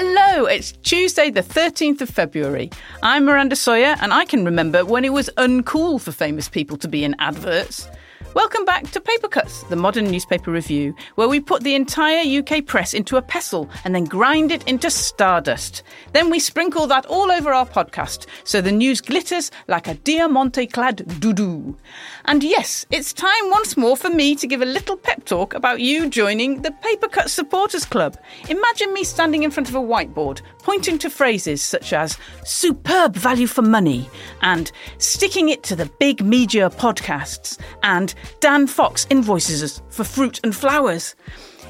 Hello, it's Tuesday, the 13th of February. I'm Miranda Sawyer, and I can remember when it was uncool for famous people to be in adverts. Welcome back to Paper Cuts, the modern newspaper review, where we put the entire UK press into a pestle and then grind it into stardust. Then we sprinkle that all over our podcast, so the news glitters like a diamante clad doodoo. And yes, it's time once more for me to give a little pep talk about you joining the Paper Cut Supporters Club. Imagine me standing in front of a whiteboard, pointing to phrases such as superb value for money and sticking it to the big media podcasts and Dan Foxx invoices us for fruit and flowers.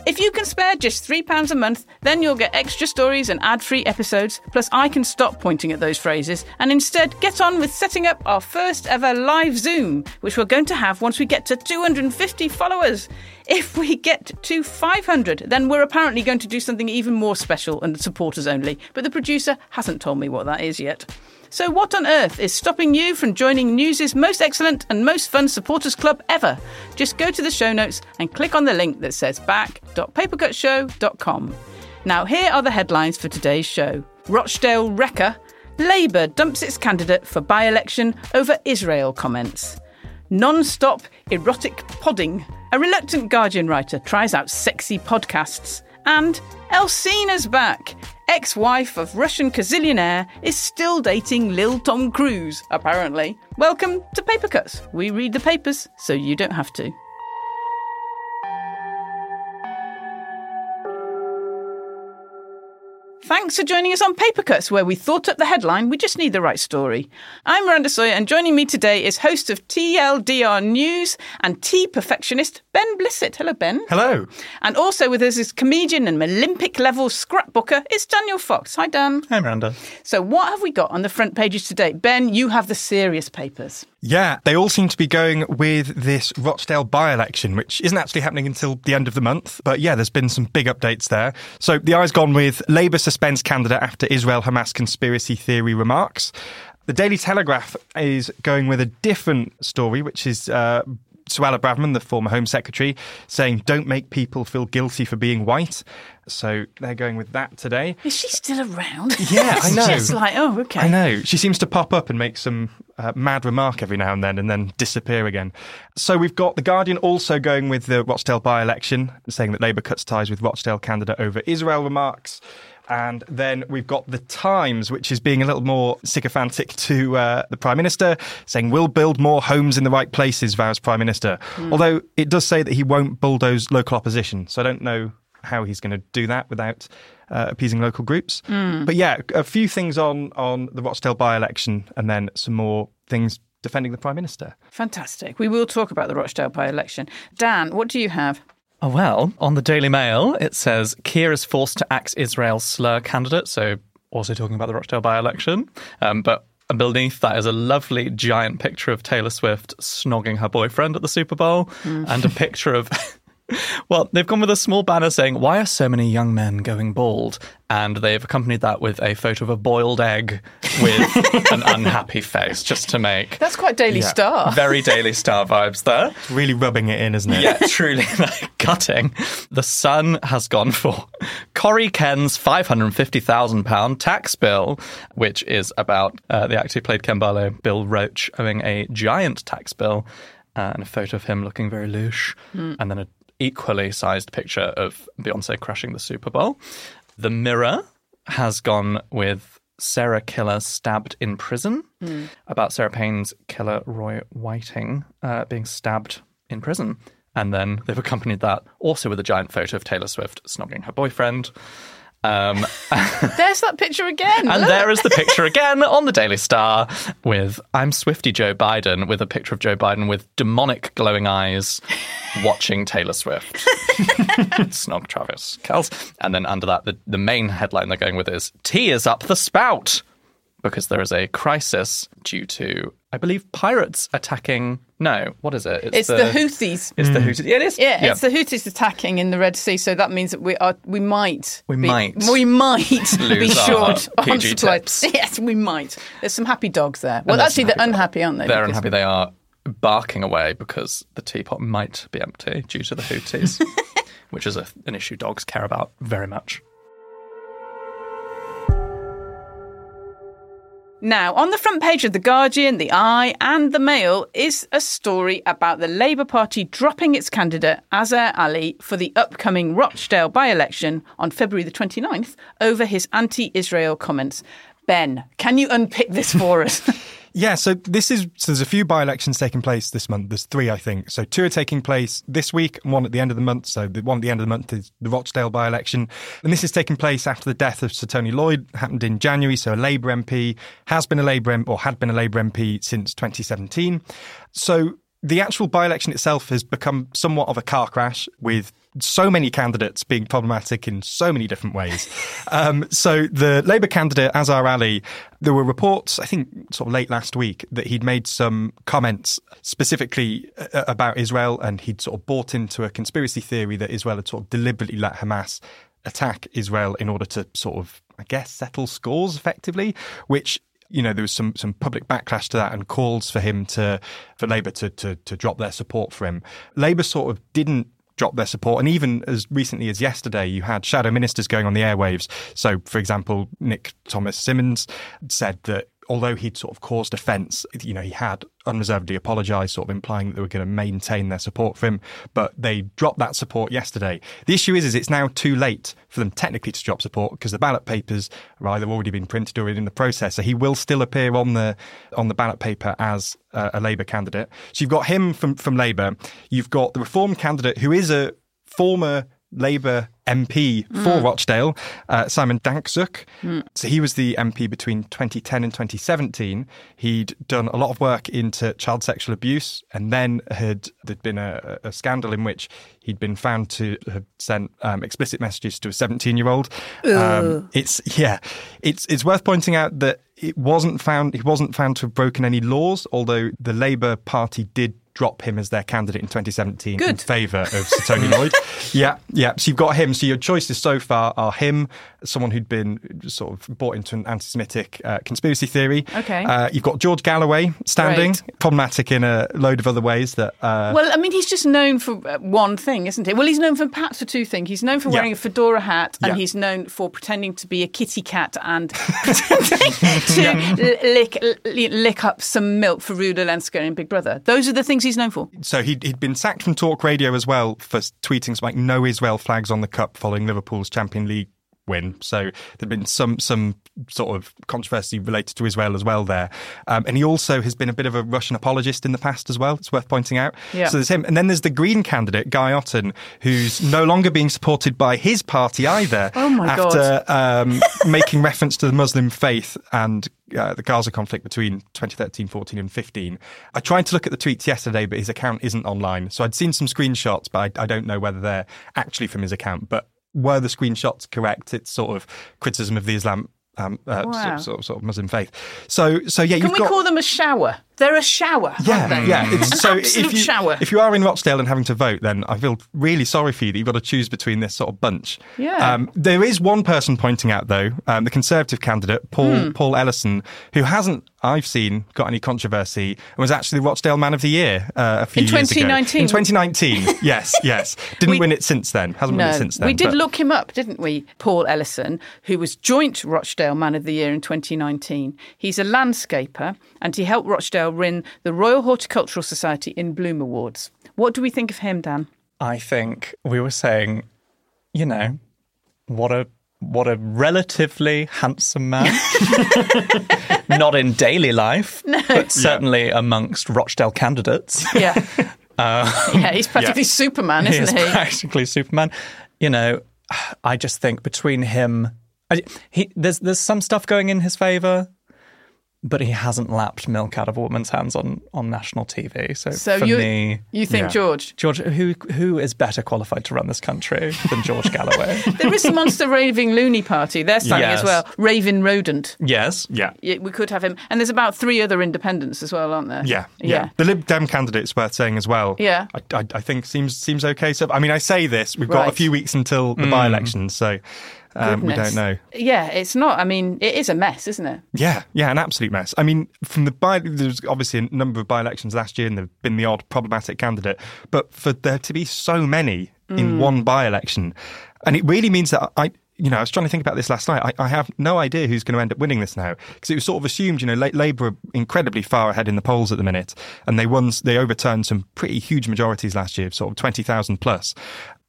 If you can spare just £3 a month, then you'll get extra stories and ad free episodes. Plus, I can stop pointing at those phrases and instead get on with setting up our first ever live Zoom, which we're going to have once we get to 250 followers. If we get to 500, then we're apparently going to do something even more special and supporters only. But the producer hasn't told me what that is yet. So, what on earth is stopping you from joining News's most excellent and most fun supporters club ever? Just go to the show notes and click on the link that says back.papercutsshow.com. Now, here are the headlines for today's show Rochdale Wrecker, Labour dumps its candidate for by election over Israel comments. Non stop erotic podding. A reluctant Guardian writer tries out sexy podcasts. And Elsina's back. Ex wife of Russian gazillionaire is still dating Lil Tom Cruise, apparently. Welcome to Paper Cuts. We read the papers so you don't have to. Thanks for joining us on Paper Cuts, where we thought up the headline, we just need the right story. I'm Miranda Sawyer, and joining me today is host of TLDR News and tea perfectionist Ben Blissett. Hello, Ben. Hello. And also with us is comedian and Olympic level scrapbooker it's Daniel Foxx. Hi, Dan. Hi, Miranda. So, what have we got on the front pages today? Ben, you have the serious papers. Yeah, they all seem to be going with this Rochdale by election, which isn't actually happening until the end of the month. But yeah, there's been some big updates there. So the i's gone with Labour suspends candidate after Israel Hamas conspiracy theory remarks. The Daily Telegraph is going with a different story, which is uh, Suella Braverman, the former Home Secretary, saying, don't make people feel guilty for being white. So they're going with that today. Is she still around? Yeah, I know. Just like, oh, okay. I know. She seems to pop up and make some uh, mad remark every now and then and then disappear again. So we've got The Guardian also going with the Rochdale by election, saying that Labour cuts ties with Rochdale candidate over Israel remarks. And then we've got The Times, which is being a little more sycophantic to uh, the Prime Minister, saying, We'll build more homes in the right places, vows Prime Minister. Mm. Although it does say that he won't bulldoze local opposition. So I don't know how he's going to do that without uh, appeasing local groups. Mm. But yeah, a few things on, on the Rochdale by election and then some more things defending the Prime Minister. Fantastic. We will talk about the Rochdale by election. Dan, what do you have? Oh, well, on the Daily Mail, it says Keir is forced to axe Israel slur candidate. So, also talking about the Rochdale by election. Um, but beneath that is a lovely giant picture of Taylor Swift snogging her boyfriend at the Super Bowl mm. and a picture of well, they've gone with a small banner saying, Why are so many young men going bald? And they've accompanied that with a photo of a boiled egg with an unhappy face, just to make. That's quite Daily yeah, Star. Very Daily Star vibes there. It's really rubbing it in, isn't it? Yeah, truly like gutting. The Sun has gone for Corrie Ken's £550,000 tax bill, which is about uh, the actor who played Ken Barlow, Bill Roache, owing a giant tax bill. Uh, and a photo of him looking very louche, mm. and then a equally sized picture of Beyonce crushing the Super Bowl. The Mirror has gone with Sarah Killer stabbed in prison mm. about Sarah Payne's killer Roy Whiting uh, being stabbed in prison. And then they've accompanied that also with a giant photo of Taylor Swift snogging her boyfriend. Um, There's that picture again. And Look. there is the picture again on the Daily Star with I'm Swifty Joe Biden with a picture of Joe Biden with demonic glowing eyes watching Taylor Swift. Snog Travis Kelce. And then under that, the, the main headline they're going with is Tea is up the spout because there is a crisis due to, I believe, pirates attacking. No, what is it? It's, it's the, the, Houthis. It's mm. the Houthis. Yeah, it is. Yeah, yeah, it's the Houthis attacking in the Red Sea. So that means that we are. We might. We be, might. We might be short on PG tips. Yes, we might. There's some happy dogs there. Well, actually, they're unhappy, aren't they? They're unhappy. They are barking away because the teapot might be empty due to the Houthis, which is a, an issue dogs care about very much. Now, on the front page of The Guardian, The i, and The Mail is a story about the Labour Party dropping its candidate, Azhar Ali, for the upcoming Rochdale by election on February the 29th over his anti Israel comments. Ben, can you unpick this for us? Yeah, so this is so there's a few by-elections taking place this month. There's three, I think. So two are taking place this week, and one at the end of the month. So the one at the end of the month is the Rochdale by-election, and this is taking place after the death of Sir Tony Lloyd happened in January. So a Labour MP has been a Labour M- or had been a Labour MP since 2017. So the actual by election itself has become somewhat of a car crash with so many candidates being problematic in so many different ways. um, so the Labour candidate, Azhar Ali, there were reports, I think sort of late last week, that he'd made some comments specifically uh, about Israel and he'd sort of bought into a conspiracy theory that Israel had sort of deliberately let Hamas attack Israel in order to sort of, I guess, settle scores effectively, which you know, there was some some public backlash to that and calls for him to for Labour to to to drop their support for him. Labour sort of didn't drop their support. And even as recently as yesterday, you had shadow ministers going on the airwaves. So, for example, Nick Thomas-Symonds said that although he'd sort of caused offence, you know, he had unreservedly apologised, sort of implying that they were going to maintain their support for him. But they dropped that support yesterday. The issue is, is it's now too late for them technically to drop support because the ballot papers are either already been printed or in the process. So he will still appear on the on the ballot paper as a, a Labour candidate. So you've got him from from Labour. You've got the Reform candidate who is a former Labour MP for mm. Rochdale, uh, Simon Danczuk. Mm. So he was the MP between 2010 and 2017. He'd done a lot of work into child sexual abuse, and then had there'd been a, a scandal in which he'd been found to have sent um, explicit messages to a 17 year old. Um, it's yeah, it's it's worth pointing out that it wasn't found he wasn't found to have broken any laws, although the Labour Party did drop him as their candidate in 2017 Good. in favour of Sir Tony Lloyd. Yeah, yeah. So you've got him. So your choices so far are him, someone who'd been sort of bought into an anti-Semitic uh, conspiracy theory. Okay. Uh, you've got George Galloway standing, right. problematic in a load of other ways. That uh, well, I mean, he's just known for uh, one thing, isn't he? Well, he's known for perhaps for two things. He's known for wearing yeah. a fedora hat, and yeah. he's known for pretending to be a kitty cat and pretending to yeah. lick lick up some milk for Rula Lenska in Big Brother. Those are the things he's known for. So he'd, he'd been sacked from Talk Radio as well for tweeting like no Israel flags on the cup following Liverpool's Champion League win. So there'd been some some sort of controversy related to Israel as well there. Um, and he also has been a bit of a Russian apologist in the past as well. It's worth pointing out. Yeah. So there's him, and then there's the Green candidate Guy Otten, who's no longer being supported by his party either. Oh my after, um, making reference to the Muslim faith and uh, the Gaza conflict between 2013, 14, and 15. I tried to look at the tweets yesterday, but his account isn't online. So I'd seen some screenshots, but I, I don't know whether they're actually from his account. But were the screenshots correct? It's sort of criticism of the Islam um, uh, wow. sort, of, sort, of, Muslim faith. So, so yeah, can we got, call them a shower? They're a shower. Yeah, they? yeah. It's, An so absolute if you, shower. If you are in Rochdale and having to vote, then I feel really sorry for you that you've got to choose between this sort of bunch. Yeah. Um, there is one person pointing out though, um, the Conservative candidate Paul hmm. Paul Ellison, who hasn't I've seen got any controversy and was actually Rochdale Man of the Year uh, a few in years 2019. ago. In 2019, yes, yes. Didn't we, win it since then. Hasn't no, won it since then. We did but... look him up, didn't we? Paul Ellison, who was joint Rochdale Man of the Year in 2019. He's a landscaper and he helped Rochdale win the Royal Horticultural Society in Bloom Awards. What do we think of him, Dan? I think we were saying, you know, what a what a relatively handsome man. Not in daily life, no. but certainly yeah. amongst Rochdale candidates. Yeah. Uh, yeah, he's practically yeah. Superman, isn't he? practically Superman. You know, I just think between him, he, there's there's some stuff going in his favour but he hasn't lapped milk out of a woman's hands on, on national TV. So, so for you, me, you think yeah. George? George, who who is better qualified to run this country than George Galloway? there is the Monster Raving Loony Party. They're standing yes. as well. Raving Rodent. Yes, yeah. We could have him, and there's about three other independents as well, aren't there? Yeah, yeah. yeah. The Lib Dem candidate's worth saying as well. Yeah, I, I, I, think seems seems okay. So I mean, I say this. We've got right. a few weeks until the mm. by-elections, so um, we don't know. Yeah, it's not. I mean, it is a mess, isn't it? Yeah, yeah, an absolute mess. I mean, from the by, there's obviously a number of by elections last year, and there've been the odd problematic candidate. But for there to be so many mm. in one by election, and it really means that I you know, I was trying to think about this last night. I, I have no idea who's going to end up winning this now because it was sort of assumed, you know, La- Labour are incredibly far ahead in the polls at the minute, and they won, they overturned some pretty huge majorities last year, sort of twenty thousand plus.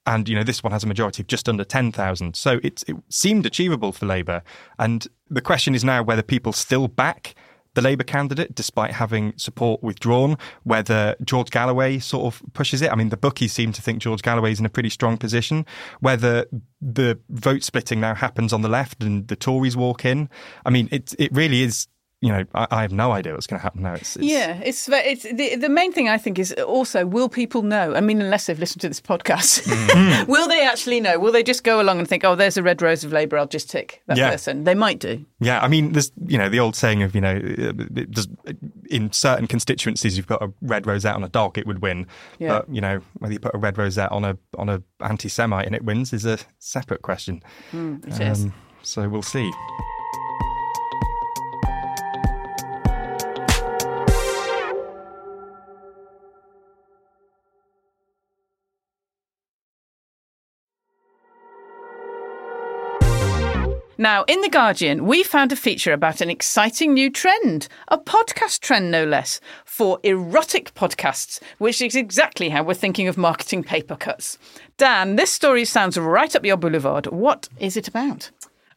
And you know this one has a majority of just under ten thousand, so it, it seemed achievable for Labour. And the question is now whether people still back the Labour candidate, despite having support withdrawn, whether George Galloway sort of pushes it. I mean, the bookies seem to think George Galloway's in a pretty strong position. Whether the vote splitting now happens on the left and the Tories walk in. I mean, it it really is you know, I, I, have no idea what's going to happen now. It's, it's... Yeah, it's it's the, the main thing I think is also will people know? I mean, unless they've listened to this podcast, mm. will they actually know? Will they just go along and think, oh, there's a red rose of Labour, I'll just tick that yeah. person? They might do. Yeah, I mean, there's you know the old saying of you know, in certain constituencies you've got a red rosette on a dog, it would win. Yeah. But you know, whether you put a red rosette on a on a anti-Semite and it wins is a separate question. Mm, it um, is. So we'll see. Now, in The Guardian, we found a feature about an exciting new trend, a podcast trend no less, for erotic podcasts, which is exactly how we're thinking of marketing paper cuts. Dan, this story sounds right up your boulevard. What is it about?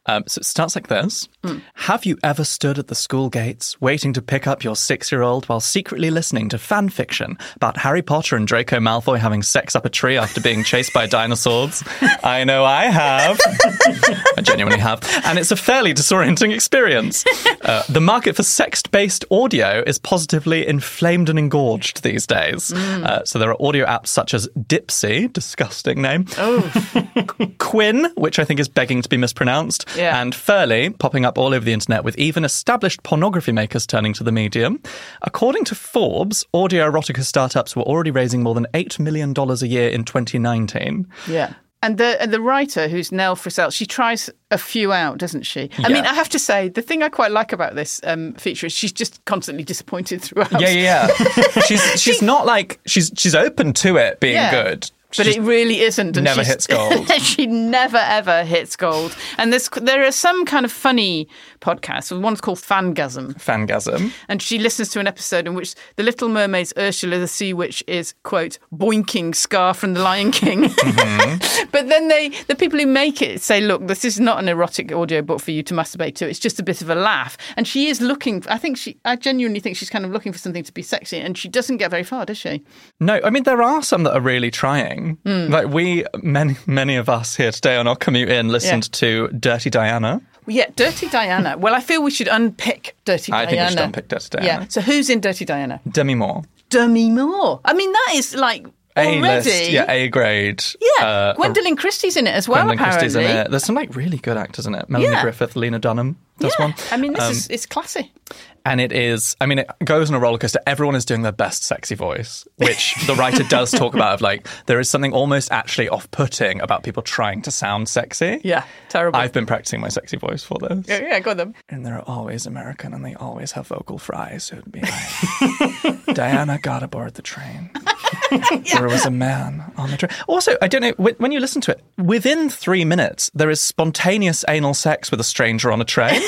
Um, so it starts like this mm. Have you ever stood at the school gates waiting to pick up your six year old while secretly listening to fan fiction about Harry Potter and Draco Malfoy having sex up a tree after being chased by dinosaurs? I know I have. I genuinely have. And it's a fairly disorienting experience. Uh, the market for sex based audio is positively inflamed and engorged these days. Mm. Uh, so there are audio apps such as Dipsea, disgusting name, oh. Quinn, which I think is begging to be mispronounced yeah. and Ferly popping up all over the internet with even established pornography makers turning to the medium. According to Forbes, audio erotica startups were already raising more than $8 million a year in 2019. Yeah. And the and the writer, who's Nell Frizzell, she tries a few out, doesn't she? I yeah. mean, I have to say, the thing I quite like about this um, feature is she's just constantly disappointed throughout. Yeah, yeah, yeah. she's she's not like she's she's open to it being yeah. good but it really isn't. And never hits gold. she never ever hits gold. And there's there are some kind of funny podcasts. One's called Fangasm. Fangasm. And she listens to an episode in which the Little Mermaid's Ursula the Sea Witch is quote boinking Scar from the Lion King. Mm-hmm. but then they the people who make it say, look, this is not an erotic audio book for you to masturbate to. It's just a bit of a laugh. And she is looking. I think she. I genuinely think she's kind of looking for something to be sexy, and she doesn't get very far, does she? No, I mean there are some that are really trying. Mm. Like we, many many of us here today on our commute in listened yeah. to Dirty Diana. Yeah, Dirty Diana. Well, I feel we should unpick Dirty I Diana. I think we should unpick Dirty Diana. Yeah. So who's in Dirty Diana? Demi Moore. Demi Moore. I mean, that is like a list, yeah, A grade. Yeah, uh, Gwendoline Christie's in it as well. Gwendoline apparently, Christie's in it. There's some like really good actors in it. Melanie yeah. Griffith, Lena Dunham. This yeah. one. I mean, this um, is it's classy and it is i mean it goes on a roller coaster. Everyone is doing their best sexy voice which the writer does talk about of like there is something almost actually off-putting about people trying to sound sexy. Yeah terrible. I've been practicing my sexy voice for this. Yeah, yeah got them and they're always american and they always have vocal fries so it'd be like diana got aboard the train. Yeah. there was a man on the train. Also i don't know when you listen to it within three minutes there is spontaneous anal sex with a stranger on a train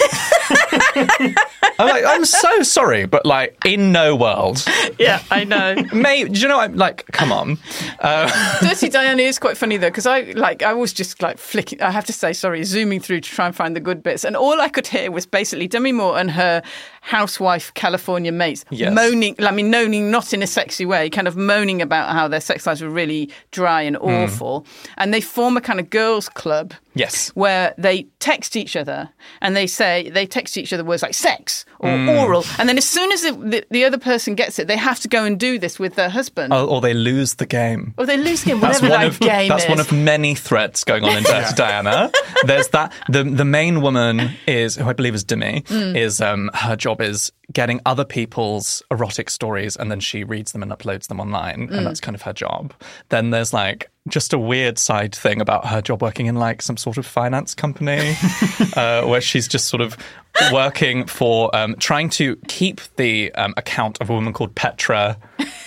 I'm like, I'm so sorry, but like, in no world. Yeah, I know. May, do you know? I'm like, come on. Uh, Dirty Diana is quite funny though, because I like, I was just like flicking. I have to say, sorry, zooming through to try and find the good bits, and all I could hear was basically Demi Moore and her housewife California mates yes. moaning. I mean, moaning not in a sexy way, kind of moaning about how their sex lives were really dry and hmm. awful, mm. and they form a kind of girls' club. Yes, where they text each other and they say they text each other words like sex or mm. oral, and then as soon as the, the, the, other person gets it, they have to go and do this with their husband, oh, or they lose the game, or they lose the game. Whatever that of, game That's is. one of many threats going on in Dirty Diana. There's that the the main woman is who I believe is Demi mm. is um, her job is getting other people's erotic stories and then she reads them and uploads them online mm. and that's kind of her job then there's like just a weird side thing about her job working in like some sort of finance company uh, where she's just sort of working for um, trying to keep the um, account of a woman called petra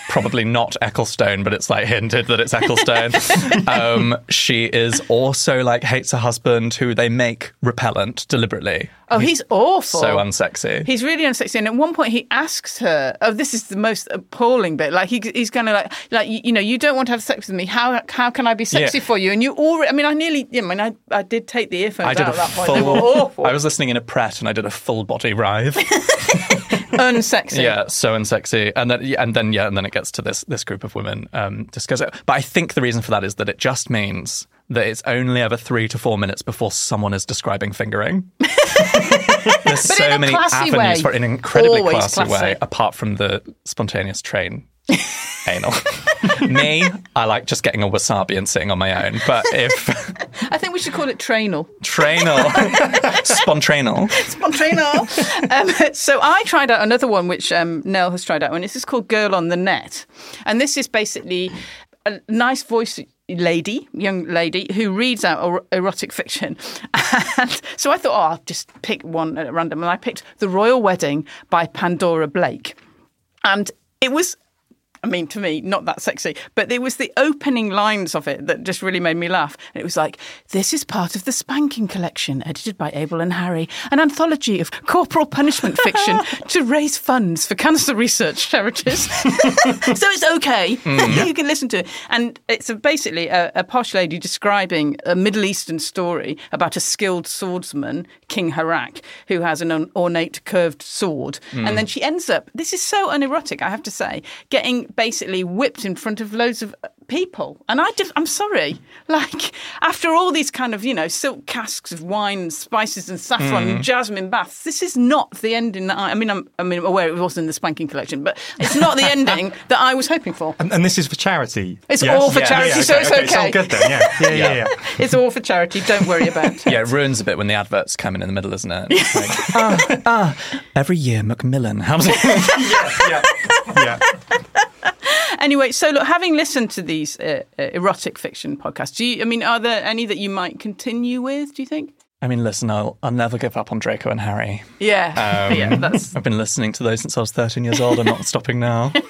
Probably not Ecclestone, but it's like hinted that it's Ecclestone. um, she is also like hates her husband, who they make repellent deliberately. Oh, he's awful. So unsexy. He's really unsexy, and at one point he asks her, "Oh, this is the most appalling bit. Like he, he's kind of like, like you, you know, you don't want to have sex with me. How how can I be sexy Yeah. for you? And you already, I mean, I nearly, I mean, I, I did take the earphones I did out at that point. They were awful, I was listening in a Pret, and I did a full body writhe. unsexy. Yeah, so unsexy, and then and then yeah, and then it gets to this this group of women um, discuss it. But I think the reason for that is that it just means that it's only ever three to four minutes before someone is describing fingering. There's so in a many classy avenues way. for it in an incredibly Always classy, classy. way, apart from the spontaneous train anal. Me, I like just getting a wasabi and sitting on my own. But if I think we should call it trainal. trainal, spontrainal, Spontrino. um, so I tried out another one, which um, Nell has tried out, and this is called Girl on the Net. And this is basically a nice voice lady, young lady, who reads out er- erotic fiction. And so I thought, oh, I'll just pick one at random. And I picked The Royal Wedding by Pandora Blake. And it was I mean, to me, not that sexy, but it was the opening lines of it that just really made me laugh. And it was like, "This is part of the Spanking Collection, edited by Abel and Harry, an anthology of corporal punishment fiction to raise funds for cancer research charities." so it's okay, mm. you can listen to it. And it's a, basically a, a posh lady describing a Middle Eastern story about a skilled swordsman, King Harak, who has an ornate curved sword, and mm. then she ends up. This is so unerotic, I have to say, getting basically whipped in front of loads of people. And I just, I'm sorry, like after all these kind of you know silk casks of wine, and spices, and saffron, and jasmine baths, this is not the ending that I. I mean, I'm, I mean, I'm aware it wasn't in the spanking collection, but it's not the ending that I was hoping for. And, and this is for charity. It's Yes? all for Yeah, charity, yeah, so it's okay. It's all good then. Yeah, yeah, yeah. yeah. It's all for charity. Don't worry about it. Yeah, it ruins a bit when the adverts come in in the middle, isn't it? It's like, ah, ah, every year Macmillan. How's it? yeah, yeah. Anyway, so look, having listened to these uh, uh, erotic fiction podcasts, do you? I mean, are there any that you might continue with? Do you think? I mean, listen, I'll, I'll never give up on Draco and Harry. Yeah, Um, yeah. That's I've been listening to those since I was 13 years old. I'm not stopping now.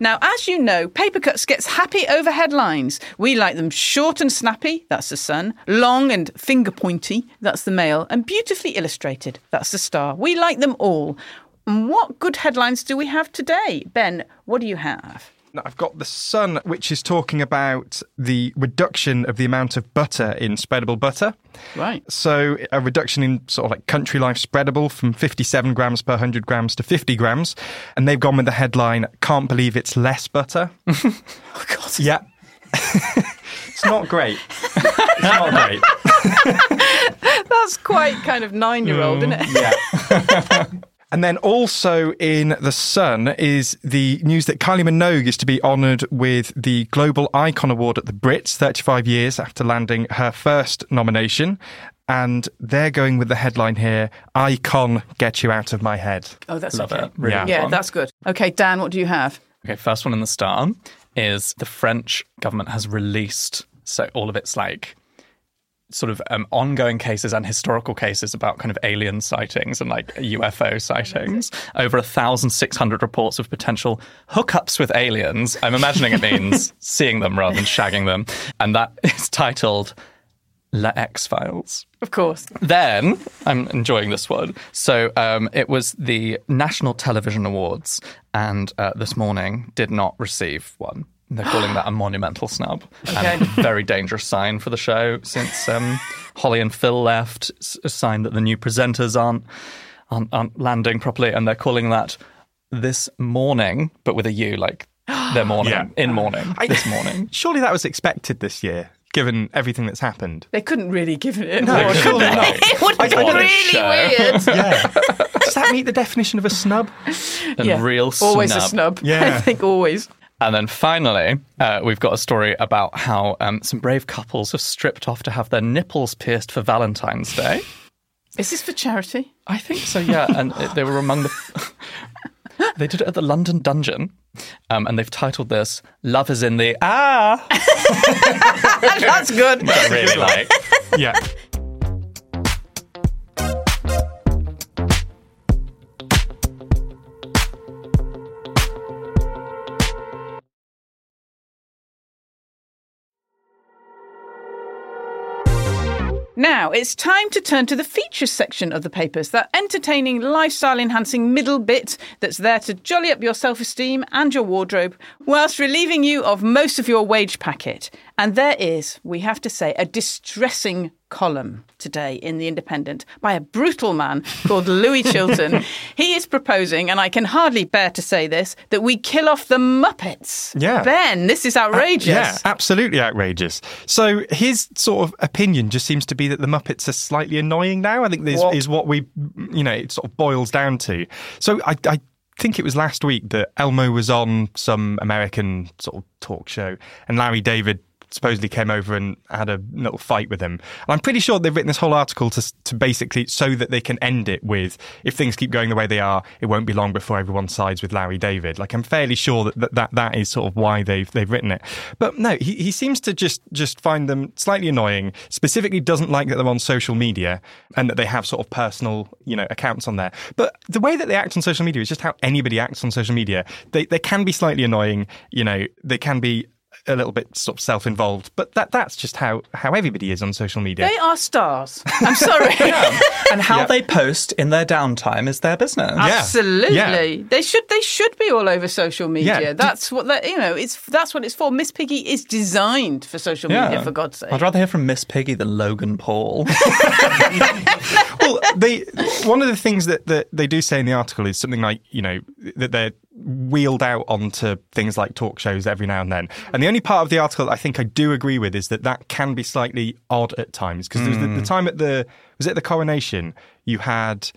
Now, as you know, Papercuts gets happy over headlines. We like them short and snappy, that's the sun, long and finger pointy, that's the Mail, and beautifully illustrated, that's the star. We like them all. What good headlines do we have today? Ben, what do you have? I've got The Sun, which is talking about the reduction of the amount of butter in spreadable butter. Right. So, a reduction in sort of like country life spreadable from 57 grams per 100 grams to 50 grams. And they've gone with the headline, Can't Believe It's Less Butter. Oh, God. yeah. it's not great. It's not great. That's quite kind of nine year old, isn't it? Mm, yeah. And then also in The Sun is the news that Kylie Minogue is to be honoured with the Global Icon Award at the Brits 35 years after landing her first nomination. And they're going with the headline here Icon, get you out of my head. Oh, that's Love okay. it. Really Yeah. good Yeah, one. that's good. Okay, Dan, what do you have? Okay, first one in the star is the French government has released so all of its like sort of um, ongoing cases and historical cases about kind of alien sightings and like UFO sightings. Over 1,600 reports of potential hookups with aliens. I'm imagining it means seeing them rather than shagging them. And that is titled La X Files. Of course. Then I'm enjoying this one. So um, it was the National Television Awards, and uh, this morning did not receive one. They're calling that a monumental snub, and a very dangerous sign for the show since um, Holly and Phil left. a sign that the new presenters aren't, aren't aren't landing properly, and they're calling that this morning, but with a U, like their morning Yeah. in morning this morning. Surely that was expected this year, given everything that's happened. They couldn't really give it No, more, surely could they? not. It would be don't really Show. weird. Yeah. Does that meet the definition of a snub? And real always a snub. snub. Yeah. I think always. And then finally, uh, we've got a story about how um, some brave couples have stripped off to have their nipples pierced for Valentine's Day. Is this for charity? I think so, yeah. And it- they were among the. they did it at the London Dungeon, um, and they've titled this "Love is in the Ah." That's good. I really like. Yeah. Now, it's time to turn to the features section of the papers, that entertaining, lifestyle enhancing middle bit that's there to jolly up your self esteem and your wardrobe whilst relieving you of most of your wage packet. And there is, we have to say, a distressing column today in The Independent by a brutal man called Louis Chilton. he is proposing, and I can hardly bear to say this, that we kill off the Muppets. Yeah. Ben, this is uh, outrageous. Yeah, absolutely outrageous. So his sort of opinion just seems to be that the Muppets are slightly annoying now. I think this What? is what we, you know, it sort of boils down to. So I, I think it was last week that Elmo was on some American sort of talk show, and Larry David supposedly came over and had a little fight with him. And I'm pretty sure they've written this whole article to to basically so that they can end it with if things keep going the way they are, it won't be long before everyone sides with Larry David. Like I'm fairly sure that that, that, that is sort of why they've they've written it. But no, he, he seems to just just find them slightly annoying. Specifically, doesn't like that they're on social media and that they have sort of personal you know accounts on there. But the way that they act on social media is just how anybody acts on social media. They they can be slightly annoying. You know, they can be a little bit sort of self-involved, but that that's just how how everybody is on social media. They are stars. I'm sorry. And how Yeah. they post in their downtime is their business. Absolutely. Yeah. They should they should be all over social media. Yeah. That's what that you know, it's that's what it's for. Miss Piggy is designed for social media for God's sake. I'd rather hear from Miss Piggy than Logan Paul. well, they one of the things that, that they do say in the article is something like you know that they're wheeled out onto things like talk shows every now and then. And the only part of the article I think I do agree with is that that can be slightly odd at times because there's the, the hmm. time at the was it the coronation you had.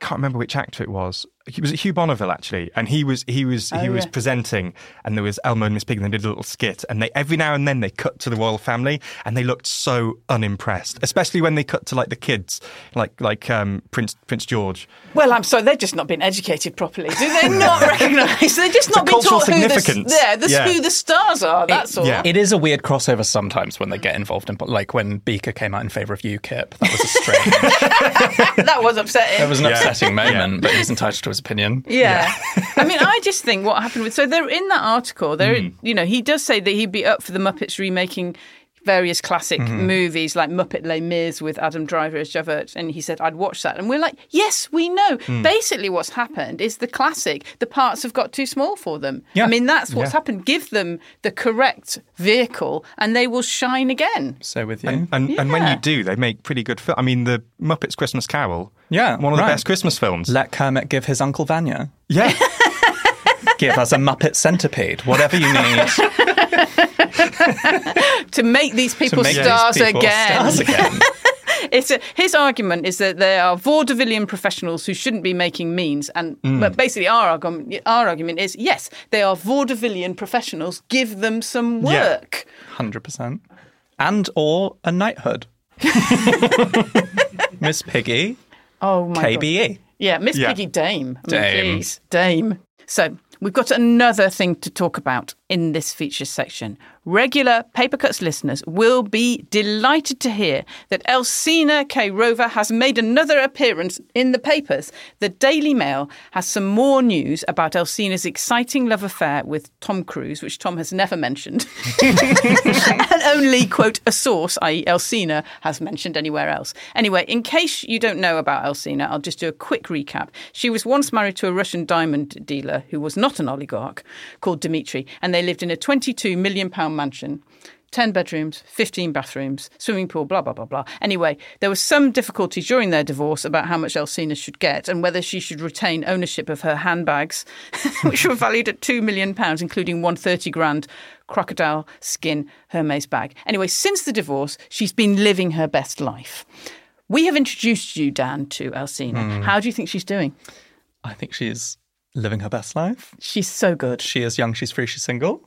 I Can't remember which actor it was. He was at Hugh Bonneville actually, and he was he was he Oh, was yeah. presenting, and there was Elmo and Miss Piggy, and they did a little skit, and they every now and then they cut to the royal family, and they looked so unimpressed, especially when they cut to like the kids, like like um, Prince Prince George. well, I'm sorry, they've just not been educated properly. Do they not recognise? They've just not been cultural taught who the, yeah, the, Yeah. who the stars are. That's all. yeah. it is a weird crossover sometimes when they get involved in, like when Beaker came out in favour of UKIP. That was a strange. That was upsetting. It was an Yeah. upsetting moment, but he's entitled to his opinion. Yeah. I mean, I just think what happened with so they're in that article. There, Hmm. you know, he does say that he'd be up for the Muppets remaking various classic Mm-hmm. movies like Muppet Les Mis with Adam Driver as Javert, and he said I'd watch that. And we're like, yes, we know. Hmm. Basically, what's happened is the classic. The parts have got too small for them. Yeah. I mean, that's what's Yeah. happened. Give them the correct vehicle, and they will shine again. So with you. And, and, and when you do, they make pretty good film. I mean, the Muppets Christmas Carol, Yeah, one of the best Christmas films. Let Kermit give his Uncle Vanya. yeah, Give us a Muppet centipede, whatever you need To make these people make these stars people again. stars again. It's a, his argument is that there are vaudevillian professionals who shouldn't be making means, and Mm. but basically our argument, our argument is yes, they are vaudevillian professionals. Give them some work. Hundred percent. And or a knighthood. Miss Piggy, Oh my god! KBE. Yeah, Miss Yeah. Piggy Dame. I mean, Dame. please, Dame. So we've got another thing to talk about in this features section. Regular Paper Cuts listeners will be delighted to hear that Elsina Khayrova has made another appearance in the papers. The Daily Mail has some more news about Elsina's exciting love affair with Tom Cruise, which Tom has never mentioned. and only, quote, a source, i.e., Elsina, has mentioned anywhere else. Anyway, in case you don't know about Elsina, I'll just do a quick recap. She was once married to a Russian diamond dealer who was not an oligarch called Dmitry, and they lived in a £22 million mansion. 10 bedrooms, 15 bathrooms, swimming pool, blah, blah, blah, blah. Anyway, there was some difficulty during their divorce about how much Elsina should get and whether she should retain ownership of her handbags, which were valued at £2 million, including one 30 grand crocodile skin Hermes bag. Anyway, since the divorce, she's been living her best life. We have introduced you, Dan, to Elsina. Hmm. How do you think she's doing? I think she's living her best life. She's so good. She is young, she's free, she's single.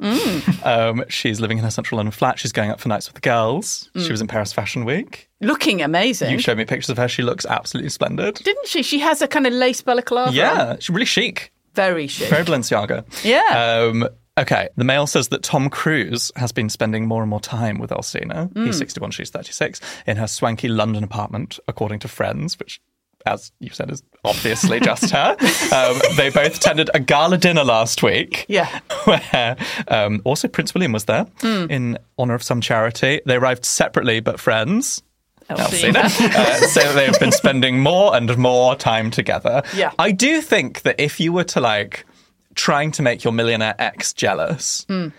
Um, she's living in her central London flat. She's going up for nights with the girls. She was in Paris Fashion Week. Looking amazing. You showed me pictures of her. She looks absolutely splendid. Didn't she? She has a kind of lace balaclava. Yeah, she's really chic. Very chic. Very Balenciaga. Yeah. Um, okay. The Mail says that Tom Cruise has been spending more and more time with Elsina. Hmm. He's 61, she's 36, in her swanky London apartment, according to friends, which, as you said, is obviously just her. Um, they both attended a gala dinner last week. Yeah. Where um, also Prince William was there Hmm. in honour of some charity. They arrived separately but friends. Elsina. uh, so they've been spending more and more time together. Yeah. I do think that if you were to like trying to make your millionaire ex jealous, Hmm.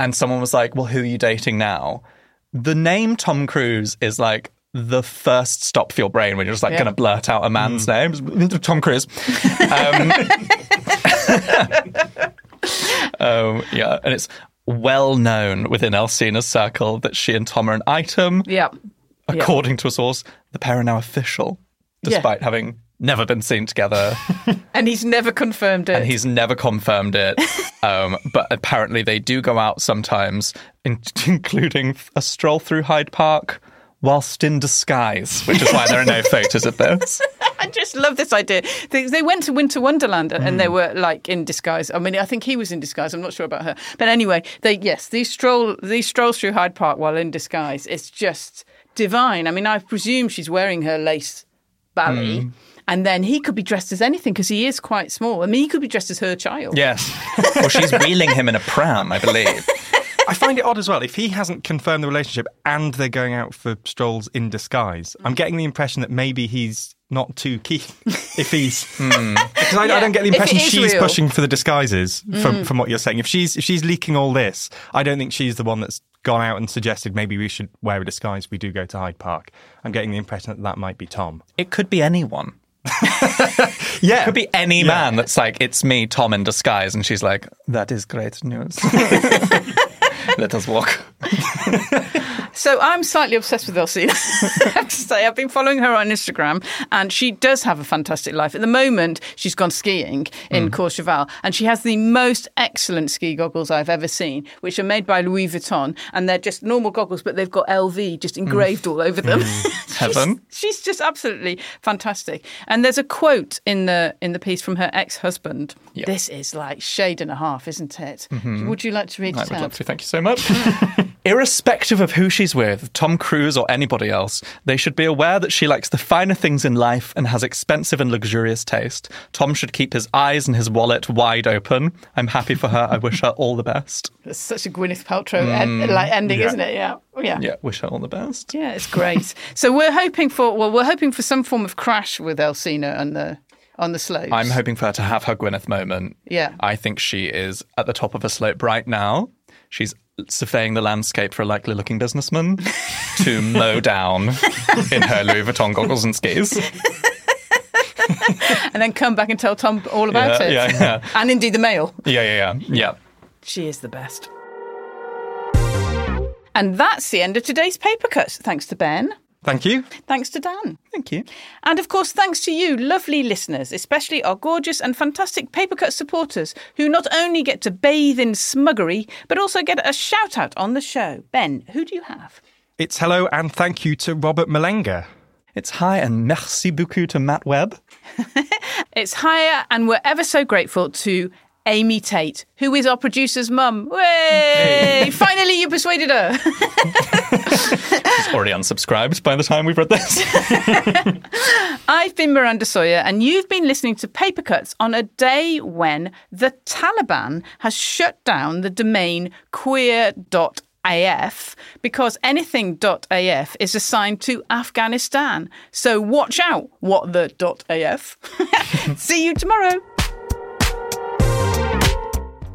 and someone was like, "Well, who are you dating now?" The name Tom Cruise is like the first stop for your brain when you're just like Yeah. going to blurt out a man's name. Tom Cruise. Um, um, yeah, and it's well known within Elsina's circle that she and Tom are an item. yeah. Yeah. According to a source, the pair are now official, Yeah. despite having never been seen together. And he's never confirmed it. and he's never confirmed it. Um, but apparently, they do go out sometimes, in- including a stroll through Hyde Park whilst in disguise, which is why there are no photos of those. I just love this idea. They, they went to Winter Wonderland and Mm. they were like in disguise. I mean, I think he was in disguise. I'm not sure about her, but anyway, they yes, these stroll these strolls through Hyde Park while in disguise. It's just divine. I mean, I presume she's wearing her lace ballet. Mm. And then he could be dressed as anything because he is quite small. I mean, he could be dressed as her child. Yes. Well, she's wheeling him in a pram, I believe. I find it odd as well. If he hasn't confirmed the relationship and they're going out for strolls in disguise, I'm mm. getting the impression that maybe he's not too keen. If he's hmm. because I, I don't get the impression she's real. pushing for the disguises from mm. from what you're saying. If she's if she's leaking all this, I don't think she's the one that's gone out and suggested maybe we should wear a disguise we do go to Hyde Park. I'm getting the impression that that might be Tom. It could be anyone. Yeah, It could be any man that's like, it's me, Tom, in disguise. And she's like, that is great news. Let us walk. So I'm slightly obsessed with Elsie. I have to say, I've been following her on Instagram, and she does have a fantastic life. At the moment, she's gone skiing in mm. Courchevel, and she has the most excellent ski goggles I've ever seen, which are made by Louis Vuitton, and they're just normal goggles, but they've got LV just mm. engraved all over them. Mm. She's- Heaven. She's just absolutely fantastic. And there's a quote in the in the piece from her ex-husband. Yeah. This is like shade and a half, isn't it? Mm-hmm. Would you like to read I it would out? love to. Thank you so much. Irrespective of who she's with, Tom Cruise or anybody else, they should be aware that she likes the finer things in life and has expensive and luxurious taste. Tom should keep his eyes and his wallet wide open. I'm happy for her. I wish her all the best. It's such a Gwyneth Paltrow en- mm, like ending, yeah. isn't it? Yeah, yeah. Yeah, wish her all the best. Yeah, it's great. so we're hoping for well, we're hoping for some form of crash with Elsina and the on the slopes. I'm hoping for her to have her Gwyneth moment. Yeah. I think she is at the top of a slope right now. She's surveying the landscape for a likely looking businessman to mow down in her Louis Vuitton goggles and skis. and then come back and tell Tom all about Yeah, it. yeah, yeah. and indeed the Mail. Yeah, yeah, yeah. Yeah. She is the best. And that's the end of today's paper cut. Thanks to Ben. Thank you. Thanks to Dan. Thank you. And of course, thanks to you, lovely listeners, especially our gorgeous and fantastic Papercut supporters, who not only get to bathe in smuggery, but also get a shout out on the show. Ben, who do you have? It's hello and thank you to Robert Malenga. It's hi and merci beaucoup to Matt Webb. It's higher, and we're ever so grateful to Amy Tait, who is our producer's mum. Way! Finally, you persuaded her. She's already unsubscribed by the time we've read this. I've been Miranda Sawyer, and you've been listening to Paper Cuts on a day when the Taliban has shut down the domain queer.af because anything.af is assigned to Afghanistan. So watch out, what the .af. See you tomorrow.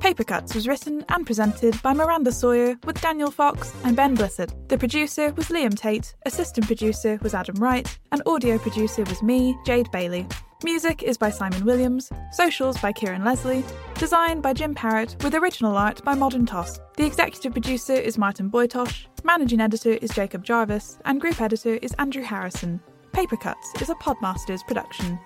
Paper Cuts was written and presented by Miranda Sawyer with Daniel Foxx and Ben Blissett. The producer was Liam Tait, assistant producer was Adam Wright, and audio producer was me, Jade Bailey. Music is by Simon Williams, socials by Kieron Leslie, design by Jim Parrett, with original art by Modern Toss. The executive producer is Martin Bojtos, managing editor is Jacob Jarvis, and group editor is Andrew Harrison. Paper Cuts is a Podmasters production.